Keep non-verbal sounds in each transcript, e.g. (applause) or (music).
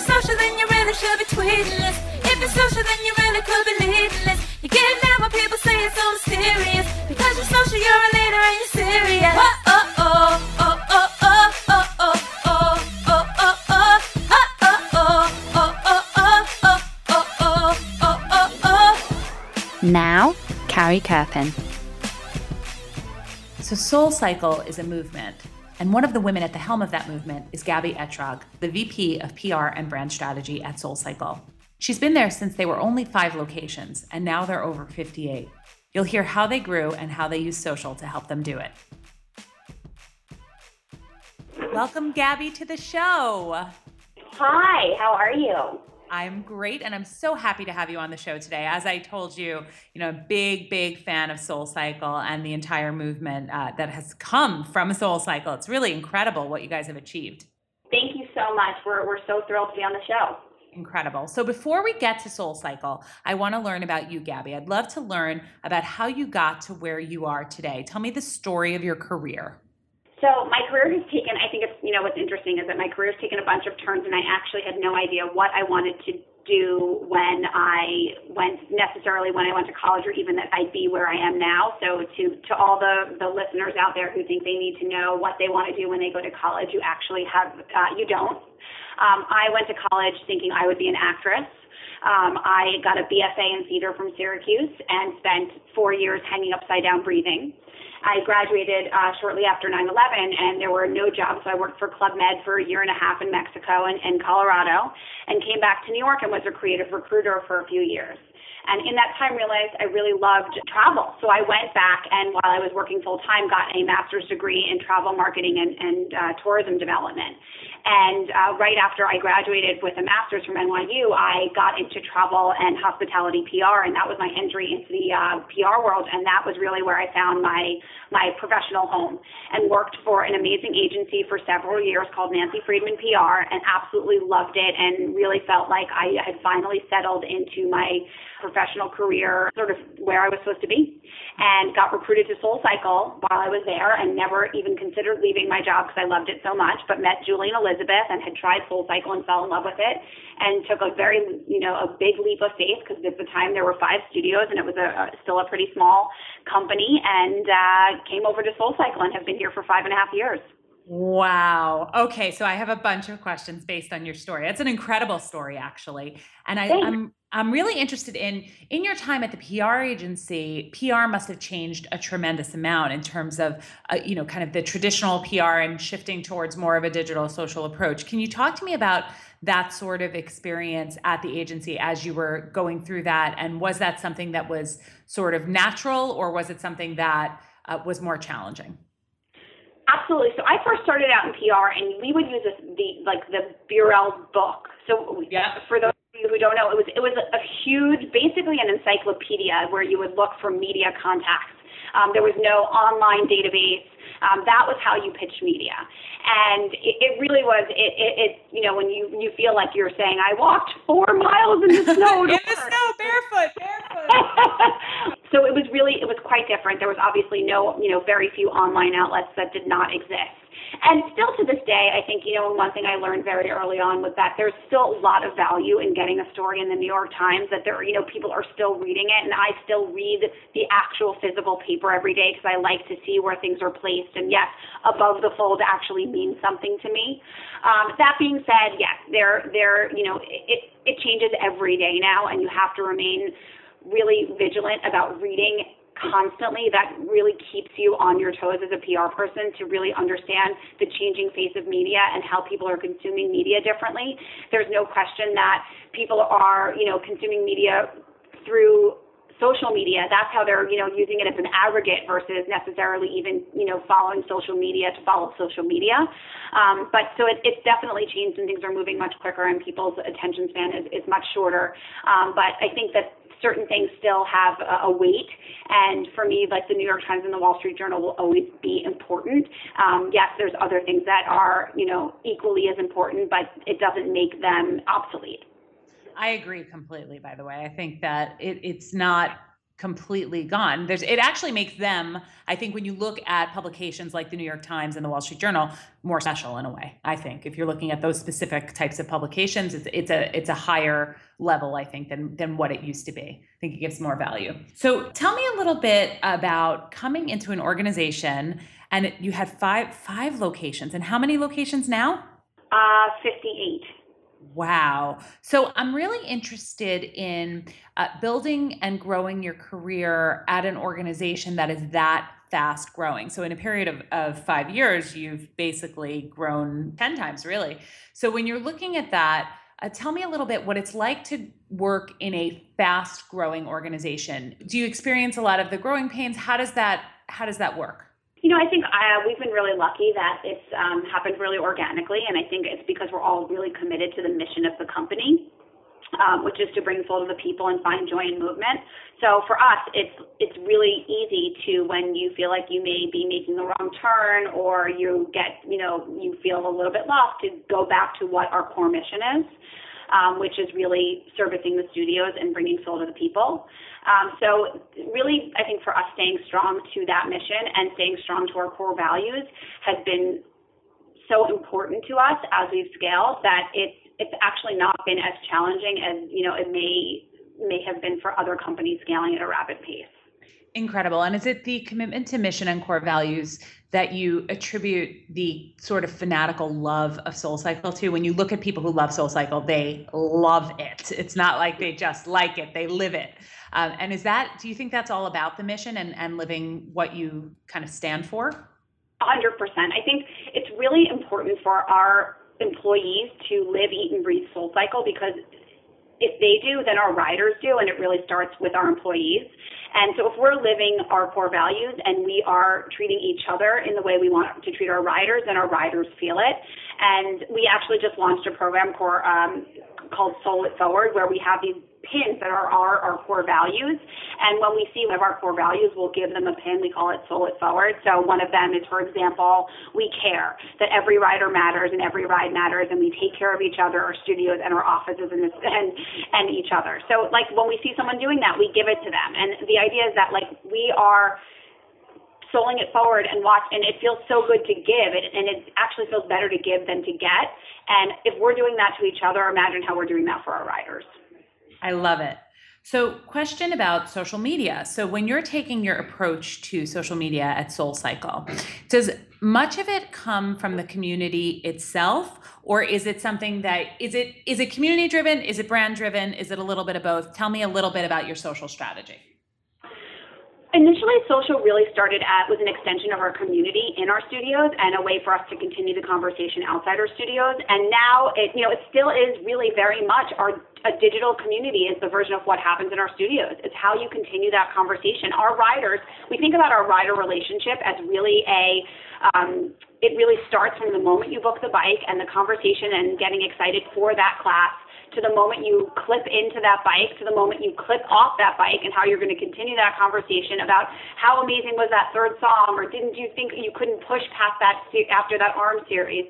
it's social, then you really should be tweeting this. If it's social, then you really could be leading this. You get mad when people say it's so. Because you're social, you're a leader and you're serious. Oh oh oh, oh, oh, oh. Now, Carrie Kerpen. So, Soul Cycle is a movement and one of the women at the helm of that movement is Gabby Etrog, the VP of PR and brand strategy at Soul Cycle. She's been there since they were only five locations, and now they're over 58. You'll hear how they grew and how they use social to help them do it. Welcome, Gabby, to the show. Hi, how are you? I'm great, and I'm so happy to have you on the show today. As I told you, you know, a big, big fan of Soul Cycle and the entire movement uh, that has come from Soul Cycle. It's really incredible what you guys have achieved. Thank you so much. We're, we're so thrilled to be on the show. Incredible. So before we get to Soul Cycle, I want to learn about you, Gabby. I'd love to learn about how you got to where you are today. Tell me the story of your career. So my career has taken, I think it's, you know, what's interesting is that my career has taken a bunch of turns and I actually had no idea what I wanted to do when I went necessarily when I went to college or even that I'd be where I am now. So to, to all the, the listeners out there who think they need to know what they want to do when they go to college, you actually have, uh, you don't. Um, I went to college thinking I would be an actress. Um, I got a BFA in theater from Syracuse and spent four years hanging upside down breathing. I graduated uh, shortly after 9 11, and there were no jobs. So I worked for Club Med for a year and a half in Mexico and, and Colorado, and came back to New York and was a creative recruiter for a few years. And in that time, realized I really loved travel. So I went back and while I was working full time, got a master's degree in travel marketing and, and uh, tourism development. And uh, right after I graduated with a master's from NYU, I got into travel and hospitality PR, and that was my entry into the uh, PR world. And that was really where I found my my professional home and worked for an amazing agency for several years called Nancy Friedman PR, and absolutely loved it, and really felt like I had finally settled into my professional career, sort of where I was supposed to be, and got recruited to Soul Cycle while I was there, and never even considered leaving my job because I loved it so much. But met Julie and Elizabeth, and had tried Soul Cycle and fell in love with it, and took a very, you know, a big leap of faith because at the time there were five studios, and it was a, a still a pretty small company, and uh, came over to Soul Cycle and have been here for five and a half years. Wow. Okay, so I have a bunch of questions based on your story. It's an incredible story, actually, and I, Thanks. I'm I'm really interested in in your time at the PR agency. PR must have changed a tremendous amount in terms of uh, you know kind of the traditional PR and shifting towards more of a digital social approach. Can you talk to me about that sort of experience at the agency as you were going through that, and was that something that was sort of natural, or was it something that uh, was more challenging? Absolutely. So I first started out in PR, and we would use this, the like the Burrell book. So Yeah. for those of you who don't know, it was it was a huge, basically an encyclopedia where you would look for media contacts. Um, there was no online database. Um, that was how you pitched media, and it, it really was. It, it, it, you know, when you you feel like you're saying, "I walked four (laughs) miles in the snow." In the snow, barefoot, barefoot. So it was really it was quite different. There was obviously no you know very few online outlets that did not exist. And still to this day, I think, you know, one thing I learned very early on was that there's still a lot of value in getting a story in the New York Times, that there, you know, people are still reading it. And I still read the actual physical paper every day because I like to see where things are placed. And yes, above the fold actually means something to me. Um, that being said, yes, there, there, you know, it, it changes every day now, and you have to remain really vigilant about reading constantly that really keeps you on your toes as a PR person to really understand the changing face of media and how people are consuming media differently. There's no question that people are, you know, consuming media through social media, that's how they're, you know, using it as an aggregate versus necessarily even, you know, following social media to follow social media. Um, but so it, it's definitely changed and things are moving much quicker and people's attention span is, is much shorter. Um, but I think that certain things still have a, a weight. And for me, like the New York Times and the Wall Street Journal will always be important. Um, yes, there's other things that are, you know, equally as important, but it doesn't make them obsolete. I agree completely, by the way. I think that it, it's not completely gone. There's it actually makes them, I think when you look at publications like the New York Times and the Wall Street Journal, more special in a way. I think if you're looking at those specific types of publications, it's it's a it's a higher level, I think, than than what it used to be. I think it gives more value. So tell me a little bit about coming into an organization and you had five five locations. And how many locations now? Uh 58. Wow. So I'm really interested in uh, building and growing your career at an organization that is that fast growing. So in a period of, of five years, you've basically grown 10 times, really. So when you're looking at that, uh, tell me a little bit what it's like to work in a fast growing organization. Do you experience a lot of the growing pains? How does that how does that work? You know, I think uh, we've been really lucky that it's um, happened really organically, and I think it's because we're all really committed to the mission of the company. Um, which is to bring soul to the people and find joy in movement. So for us, it's it's really easy to when you feel like you may be making the wrong turn or you get you know you feel a little bit lost to go back to what our core mission is, um, which is really servicing the studios and bringing soul to the people. Um, so really, I think for us, staying strong to that mission and staying strong to our core values has been so important to us as we've scaled that it's it's actually not been as challenging as you know it may may have been for other companies scaling at a rapid pace. Incredible. And is it the commitment to mission and core values that you attribute the sort of fanatical love of Soul Cycle to? When you look at people who love Soul Cycle, they love it. It's not like they just like it, they live it. Um, and is that, do you think that's all about the mission and, and living what you kind of stand for? 100%. I think it's really important for our employees to live, eat, and breathe Soul Cycle because if they do, then our riders do, and it really starts with our employees. And so if we're living our core values and we are treating each other in the way we want to treat our riders, then our riders feel it. And we actually just launched a program for, um, called Soul It Forward, where we have these pins that are our, our core values. And when we see one of our core values, we'll give them a pin. We call it Soul It Forward. So one of them is, for example, we care that every rider matters and every ride matters, and we take care of each other, our studios and our offices and and and each other. So like when we see someone doing that, we give it to them. And the idea is that like we are souling it forward and watch and it feels so good to give it and it actually feels better to give than to get and if we're doing that to each other imagine how we're doing that for our riders I love it. So, question about social media. So, when you're taking your approach to social media at Soul Cycle, does much of it come from the community itself, or is it something that is it is it community driven? Is it brand driven? Is it a little bit of both? Tell me a little bit about your social strategy. Initially, social really started at was an extension of our community in our studios and a way for us to continue the conversation outside our studios. And now it, you know, it still is really very much our a digital community is the version of what happens in our studios. It's how you continue that conversation. Our riders, we think about our rider relationship as really a um, it really starts from the moment you book the bike and the conversation and getting excited for that class to the moment you clip into that bike, to the moment you clip off that bike, and how you're going to continue that conversation about how amazing was that third song, or didn't you think you couldn't push past that after that arm series,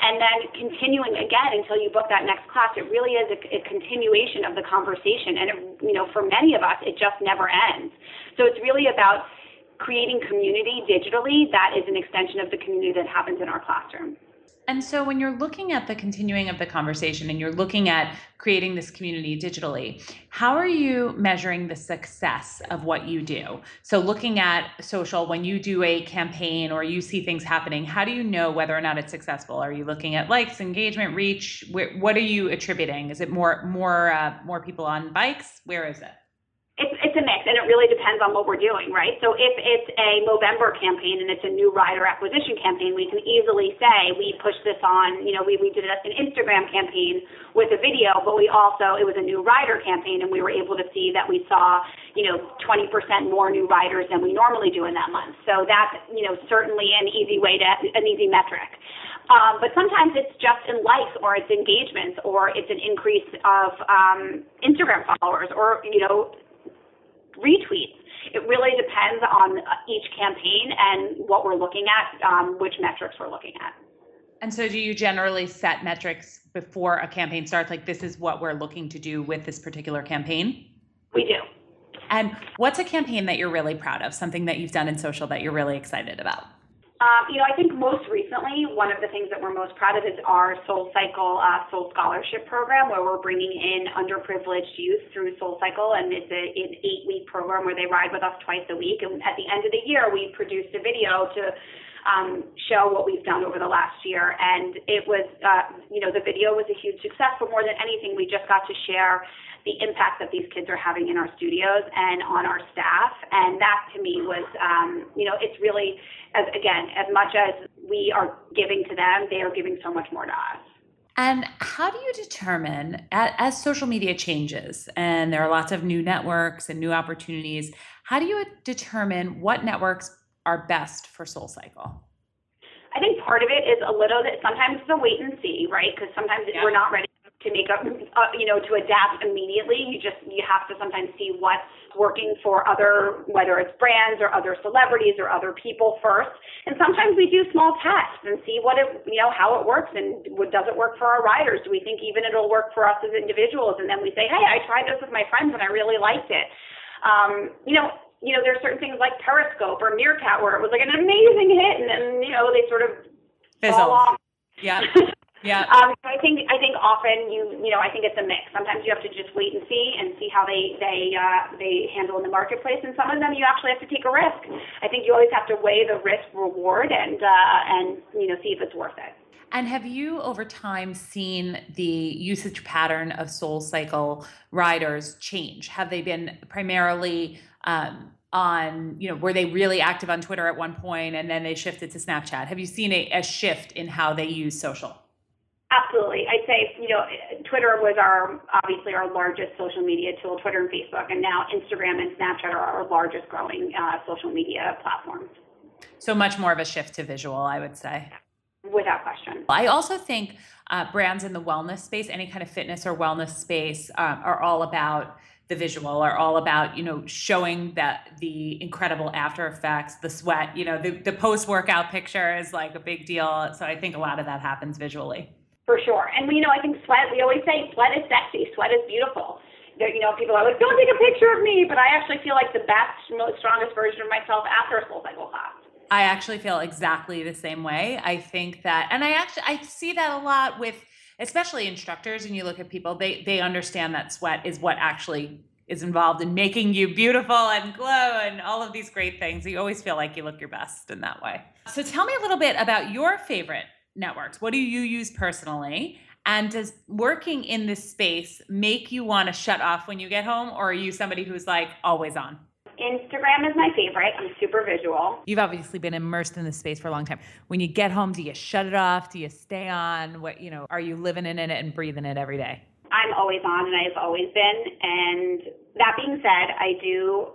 and then continuing again until you book that next class. It really is a, a continuation of the conversation, and it, you know, for many of us, it just never ends. So it's really about creating community digitally that is an extension of the community that happens in our classroom. And so when you're looking at the continuing of the conversation and you're looking at creating this community digitally, how are you measuring the success of what you do? So looking at social, when you do a campaign or you see things happening, how do you know whether or not it's successful? Are you looking at likes, engagement, reach? What are you attributing? Is it more more uh, more people on bikes? Where is it? It's, it's a mix, and it really depends on what we're doing, right? So if it's a Movember campaign and it's a new rider acquisition campaign, we can easily say we pushed this on. You know, we we did an Instagram campaign with a video, but we also it was a new rider campaign, and we were able to see that we saw you know 20% more new riders than we normally do in that month. So that's you know certainly an easy way to an easy metric. Um, but sometimes it's just in likes or it's engagements or it's an increase of um, Instagram followers or you know retweets. It really depends on each campaign and what we're looking at, um, which metrics we're looking at. And so, do you generally set metrics before a campaign starts? Like, this is what we're looking to do with this particular campaign? We do. And what's a campaign that you're really proud of? Something that you've done in social that you're really excited about? Um, you know, I think most recently, one of the things that we're most proud of is our Soul Cycle uh, Soul Scholarship Program, where we're bringing in underprivileged youth through Soul Cycle, and it's a, an eight-week program where they ride with us twice a week. And at the end of the year, we produced a video to um, show what we've done over the last year. And it was, uh, you know, the video was a huge success, but more than anything, we just got to share the impact that these kids are having in our studios and on our staff. And that to me was, um, you know, it's really as again, as much as we are giving to them, they are giving so much more to us. And how do you determine, as social media changes and there are lots of new networks and new opportunities, how do you determine what networks are best for Soul Cycle? I think part of it is a little bit, sometimes it's a wait and see, right? Because sometimes yeah. we're not ready to make up, uh, you know, to adapt immediately. You just you have to sometimes see what's working for other, whether it's brands or other celebrities or other people first. And sometimes we do small tests and see what it, you know, how it works and what does it work for our riders? Do we think even it'll work for us as individuals? And then we say, hey, I tried this with my friends and I really liked it. Um, you know, you know, there's certain things like Periscope or Meerkat where it was like an amazing hit, and then you know they sort of Fizzled. fall off. Yeah. (laughs) Yeah. Um, I think I think often you you know I think it's a mix. Sometimes you have to just wait and see and see how they they uh, they handle in the marketplace, and some of them you actually have to take a risk. I think you always have to weigh the risk reward and uh, and you know see if it's worth it. And have you over time seen the usage pattern of Soul Cycle riders change? Have they been primarily um, on, you know, were they really active on Twitter at one point and then they shifted to Snapchat? Have you seen a, a shift in how they use social? Absolutely. I'd say, you know, Twitter was our, obviously our largest social media tool, Twitter and Facebook, and now Instagram and Snapchat are our largest growing uh, social media platforms. So much more of a shift to visual, I would say. Without question. I also think uh, brands in the wellness space, any kind of fitness or wellness space, uh, are all about the visual are all about you know showing that the incredible after effects the sweat you know the, the post workout picture is like a big deal so i think a lot of that happens visually for sure. And you know, I think sweat. We always say sweat is sexy. Sweat is beautiful. You know, people are like, "Don't take a picture of me," but I actually feel like the best, most strongest version of myself after a Soul Cycle class. I actually feel exactly the same way. I think that, and I actually I see that a lot with, especially instructors. And you look at people, they they understand that sweat is what actually is involved in making you beautiful and glow and all of these great things. You always feel like you look your best in that way. So tell me a little bit about your favorite networks? What do you use personally? And does working in this space make you want to shut off when you get home, or are you somebody who's like always on? Instagram is my favorite. I'm super visual. You've obviously been immersed in this space for a long time. When you get home, do you shut it off? Do you stay on? What you know, are you living in it and breathing it every day? I'm always on, and I've always been. And that being said, I do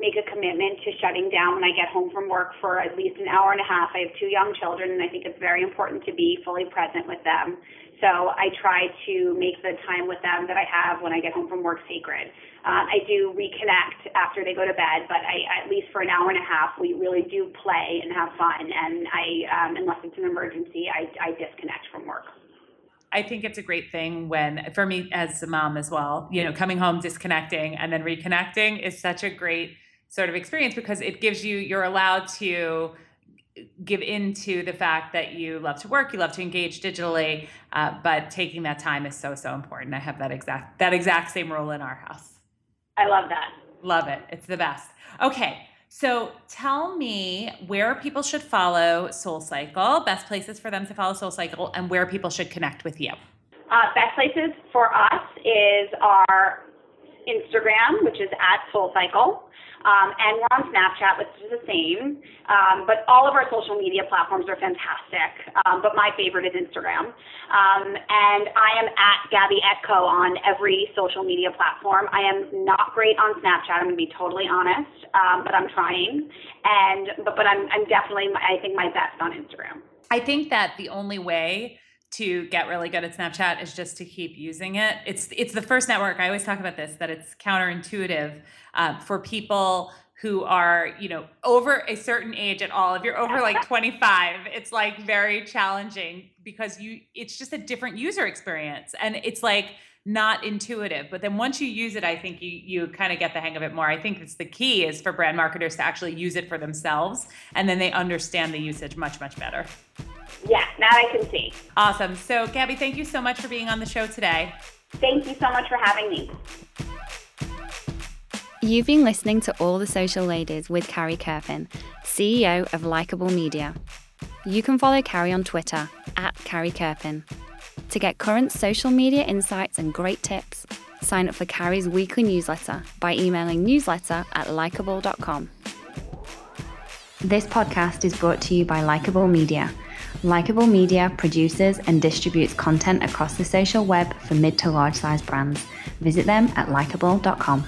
make a commitment to shutting down when I get home from work for at least an hour and a half. I have two young children, and I think it's very important to be fully present with them. So I try to make the time with them that I have when I get home from work sacred. Uh, I do reconnect after they go to bed, but I, at least for an hour and a half, we really do play and have fun. And I, um, unless it's an emergency, I, I disconnect from work. I think it's a great thing when, for me as a mom as well, you know, coming home, disconnecting, and then reconnecting is such a great sort of experience because it gives you, you're allowed to give into the fact that you love to work, you love to engage digitally, uh, but taking that time is so, so important. I have that exact, that exact same rule in our house. I love that. Love it. It's the best. Okay. So tell me where people should follow Soul Cycle, best places for them to follow Soul Cycle, and where people should connect with you. Uh, best places for us is our Instagram, which is at Soul Cycle. Um, and we're on Snapchat, which is the same. Um, but all of our social media platforms are fantastic. Um, but my favorite is Instagram. Um, and I am at Gabby Etco on every social media platform. I am not great on Snapchat. I'm going to be totally honest, um, but I'm trying. And but but I'm I'm definitely I think my best on Instagram. I think that the only way to get really good at Snapchat is just to keep using it. It's it's the first network. I always talk about this that it's counterintuitive uh, for people who are you know over a certain age at all. If you're over like (laughs) 25, it's like very challenging because you it's just a different user experience and it's like not intuitive but then once you use it i think you you kind of get the hang of it more i think it's the key is for brand marketers to actually use it for themselves and then they understand the usage much much better yeah, now I can see. Awesome. So, Gabby, thank you so much for being on the show today. Thank you so much for having me. You've been listening to All the Social Ladies with Carrie Kerpen, CEO of Likeable Media. You can follow Carrie on Twitter at Carrie Kerpen. To get current social media insights and great tips, sign up for Carrie's weekly newsletter by emailing newsletter at likeable.com. This podcast is brought to you by Likeable Media Likeable Media produces and distributes content across the social web for mid to large size brands. Visit them at likeable.com.